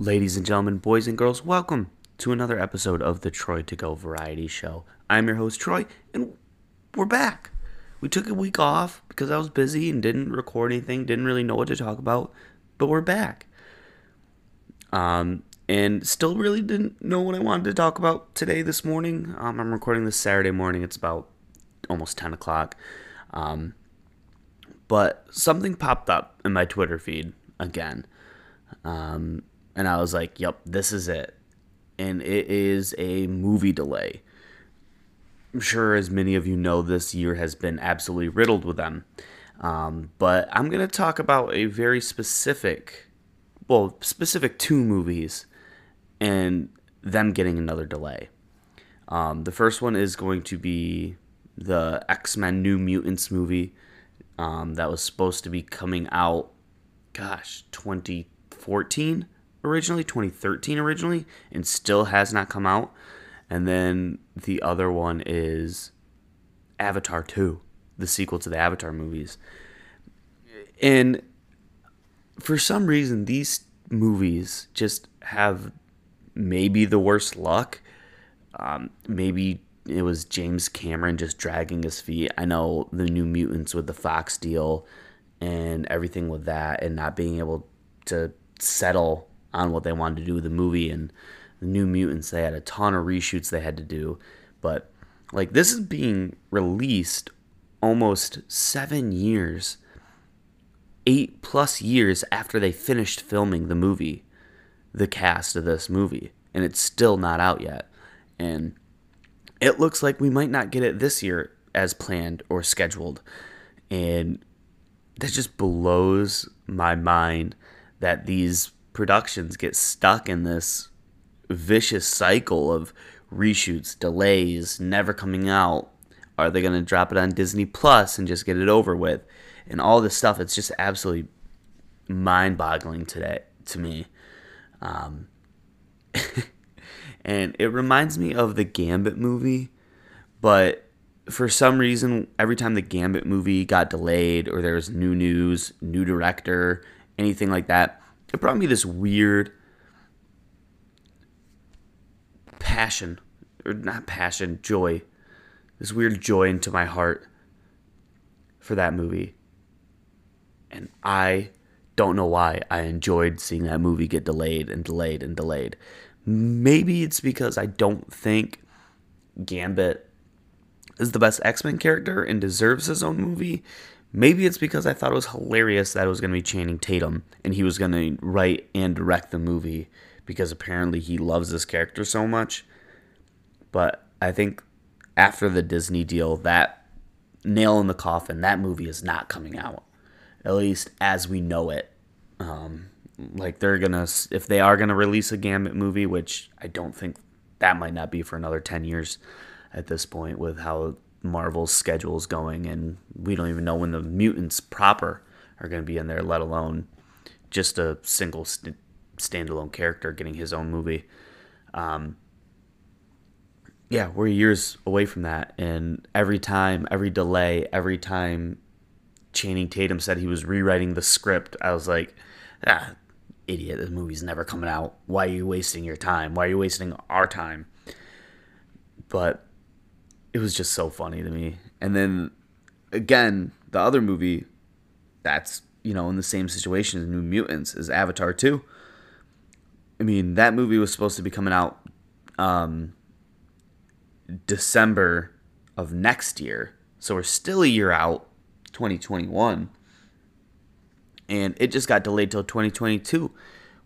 Ladies and gentlemen, boys and girls, welcome to another episode of the Troy to Go Variety Show. I'm your host, Troy, and we're back. We took a week off because I was busy and didn't record anything, didn't really know what to talk about, but we're back. Um, and still really didn't know what I wanted to talk about today, this morning. Um, I'm recording this Saturday morning, it's about almost 10 o'clock. Um, but something popped up in my Twitter feed again. Um, and I was like, yep, this is it. And it is a movie delay. I'm sure, as many of you know, this year has been absolutely riddled with them. Um, but I'm going to talk about a very specific, well, specific two movies and them getting another delay. Um, the first one is going to be the X Men New Mutants movie um, that was supposed to be coming out, gosh, 2014 originally, 2013 originally, and still has not come out. And then the other one is Avatar 2, the sequel to the Avatar movies. And for some reason, these movies just have maybe the worst luck. Um, maybe it was James Cameron just dragging his feet. I know the New Mutants with the Fox deal and everything with that, and not being able to settle on what they wanted to do with the movie and the New Mutants. They had a ton of reshoots they had to do, but like this is being released almost seven years, eight plus years after they finished filming the movie, the cast of this movie, and it's still not out yet. And it looks like we might not get it this year as planned or scheduled. And that just blows my mind that these productions get stuck in this vicious cycle of reshoots, delays, never coming out. Are they going to drop it on Disney Plus and just get it over with? And all this stuff, it's just absolutely mind boggling today to me. Um, and it reminds me of the Gambit movie, but for some reason, every time the Gambit movie got delayed or there was new news, new director, anything like that, it brought me this weird passion, or not passion, joy, this weird joy into my heart for that movie. And I don't know why I enjoyed seeing that movie get delayed and delayed and delayed. Maybe it's because I don't think Gambit is the best X Men character and deserves his own movie. Maybe it's because I thought it was hilarious that it was going to be Channing Tatum and he was going to write and direct the movie because apparently he loves this character so much. But I think after the Disney deal, that nail in the coffin, that movie is not coming out, at least as we know it. Um, like they're gonna, if they are gonna release a Gambit movie, which I don't think that might not be for another ten years at this point with how Marvel's schedule's going, and we don't even know when the mutants proper are going to be in there, let alone just a single st- standalone character getting his own movie. Um, yeah, we're years away from that, and every time, every delay, every time Channing Tatum said he was rewriting the script, I was like, ah, idiot, this movie's never coming out. Why are you wasting your time? Why are you wasting our time? But it was just so funny to me. And then again, the other movie that's, you know, in the same situation as New Mutants is Avatar 2. I mean, that movie was supposed to be coming out um, December of next year. So we're still a year out, 2021. And it just got delayed till 2022,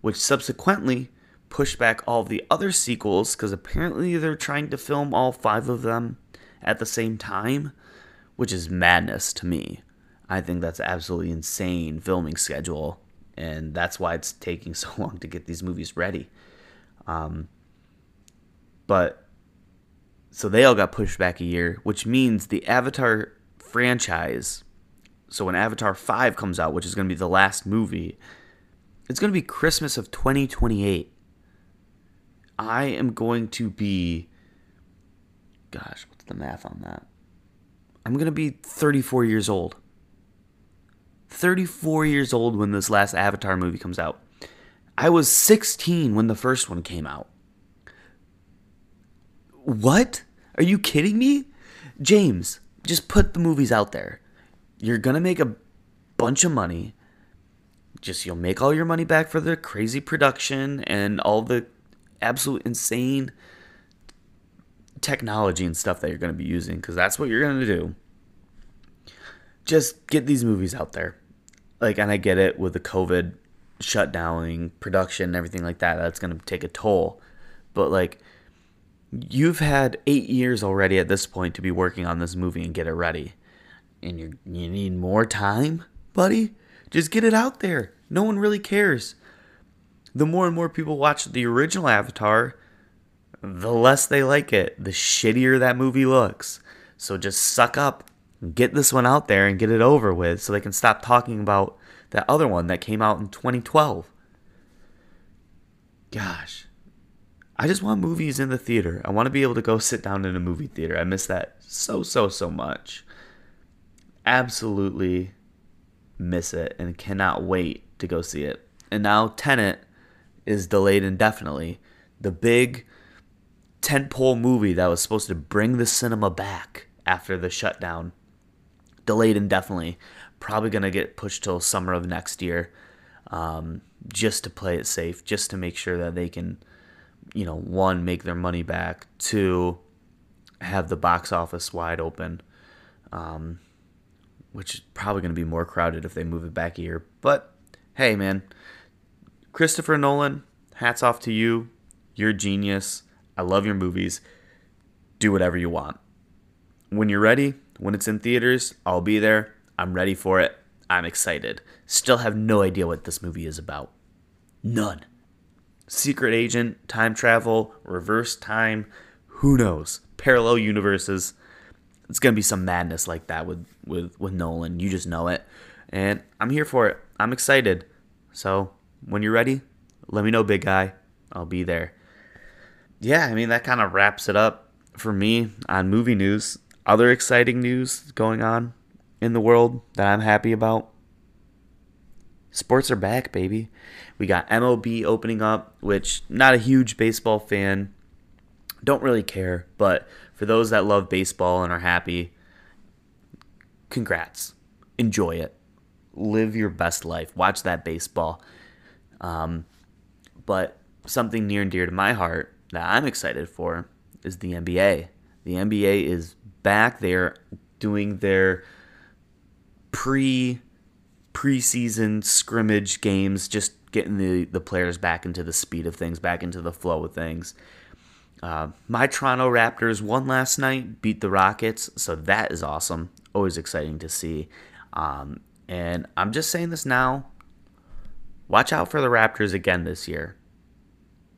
which subsequently pushed back all the other sequels because apparently they're trying to film all five of them at the same time, which is madness to me. I think that's absolutely insane filming schedule, and that's why it's taking so long to get these movies ready. Um, but so they all got pushed back a year, which means the Avatar franchise. So when Avatar 5 comes out, which is going to be the last movie, it's going to be Christmas of 2028. I am going to be gosh, what's the math on that? I'm going to be 34 years old. 34 years old when this last Avatar movie comes out. I was 16 when the first one came out. What? Are you kidding me? James, just put the movies out there. You're going to make a bunch of money. Just you'll make all your money back for the crazy production and all the absolute insane technology and stuff that you're going to be using because that's what you're going to do. Just get these movies out there. Like, and I get it with the COVID shutdowning, production, and everything like that. That's going to take a toll. But, like, you've had eight years already at this point to be working on this movie and get it ready. And you you need more time, buddy? Just get it out there. No one really cares. The more and more people watch the original Avatar, the less they like it, the shittier that movie looks. So just suck up, get this one out there and get it over with so they can stop talking about that other one that came out in 2012. Gosh. I just want movies in the theater. I want to be able to go sit down in a movie theater. I miss that so, so, so much. Absolutely miss it and cannot wait to go see it. And now Tenet is delayed indefinitely. The big tentpole movie that was supposed to bring the cinema back after the shutdown, delayed indefinitely. Probably going to get pushed till summer of next year um, just to play it safe, just to make sure that they can, you know, one, make their money back, two, have the box office wide open, um, which is probably going to be more crowded if they move it back year. But hey, man, Christopher Nolan, hats off to you. You're genius. I love your movies. Do whatever you want. When you're ready, when it's in theaters, I'll be there. I'm ready for it. I'm excited. Still have no idea what this movie is about. None. Secret agent, time travel, reverse time, who knows? Parallel universes. It's gonna be some madness like that with with with Nolan. You just know it, and I'm here for it. I'm excited. So when you're ready, let me know, big guy. I'll be there yeah, I mean, that kind of wraps it up for me on movie news. Other exciting news going on in the world that I'm happy about. Sports are back, baby. We got MLB opening up, which not a huge baseball fan. Don't really care, but for those that love baseball and are happy, congrats. Enjoy it. Live your best life. Watch that baseball. Um, but something near and dear to my heart that I'm excited for is the NBA. The NBA is back there doing their pre preseason scrimmage games, just getting the, the players back into the speed of things, back into the flow of things. Uh, my Toronto Raptors won last night, beat the Rockets, so that is awesome. Always exciting to see. Um, and I'm just saying this now. Watch out for the Raptors again this year.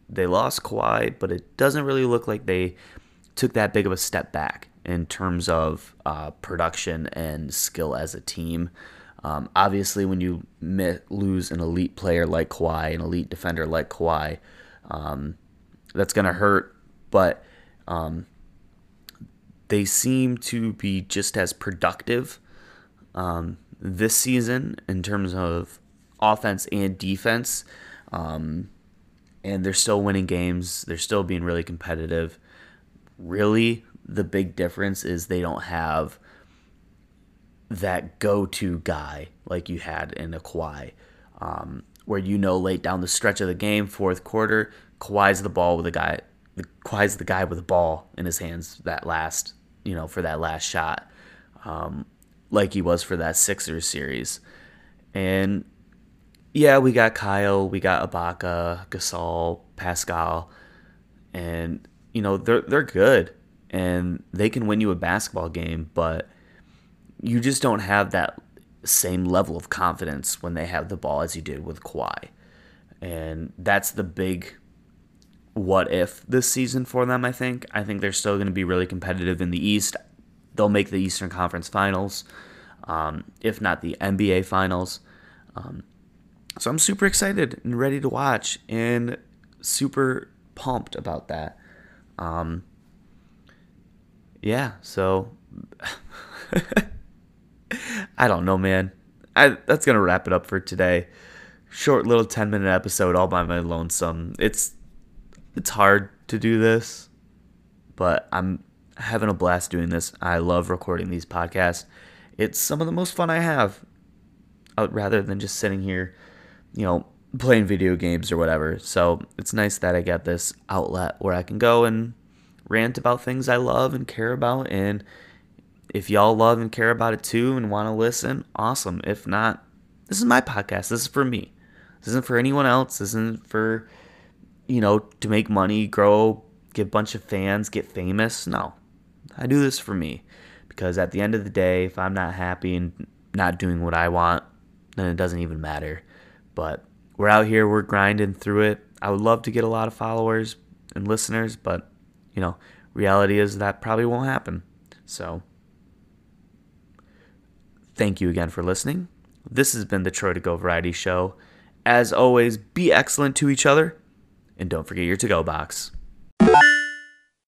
They lost Kawhi, but it doesn't really look like they took that big of a step back in terms of uh, production and skill as a team. Um, obviously, when you lose an elite player like Kawhi, an elite defender like Kawhi, um, that's going to hurt. But um, they seem to be just as productive um, this season in terms of offense and defense. Um, and they're still winning games. They're still being really competitive. Really, the big difference is they don't have that go-to guy like you had in a Kawhi, um, where you know late down the stretch of the game, fourth quarter, Kawhi's the ball with the guy. Kawhi's the guy with the ball in his hands that last, you know, for that last shot, um, like he was for that Sixers series, and yeah, we got Kyle, we got Ibaka, Gasol, Pascal, and you know they're they're good and they can win you a basketball game, but you just don't have that same level of confidence when they have the ball as you did with Kawhi, and that's the big what if this season for them. I think I think they're still going to be really competitive in the East. They'll make the Eastern Conference Finals, um, if not the NBA Finals. Um, so I'm super excited and ready to watch and super pumped about that. Um, yeah, so I don't know, man. I that's gonna wrap it up for today. short little 10 minute episode all by my lonesome. It's it's hard to do this, but I'm having a blast doing this. I love recording these podcasts. It's some of the most fun I have. Uh, rather than just sitting here, you know, playing video games or whatever. So, it's nice that I get this outlet where I can go and rant about things I love and care about and if y'all love and care about it too and want to listen, awesome. If not, this is my podcast. This is for me. This isn't for anyone else. This isn't for, you know, to make money, grow, get a bunch of fans, get famous. No. I do this for me. Because at the end of the day, if I'm not happy and not doing what I want, then it doesn't even matter. But we're out here, we're grinding through it. I would love to get a lot of followers and listeners, but, you know, reality is that probably won't happen. So, thank you again for listening. This has been the Troy to Go Variety Show. As always, be excellent to each other and don't forget your to go box.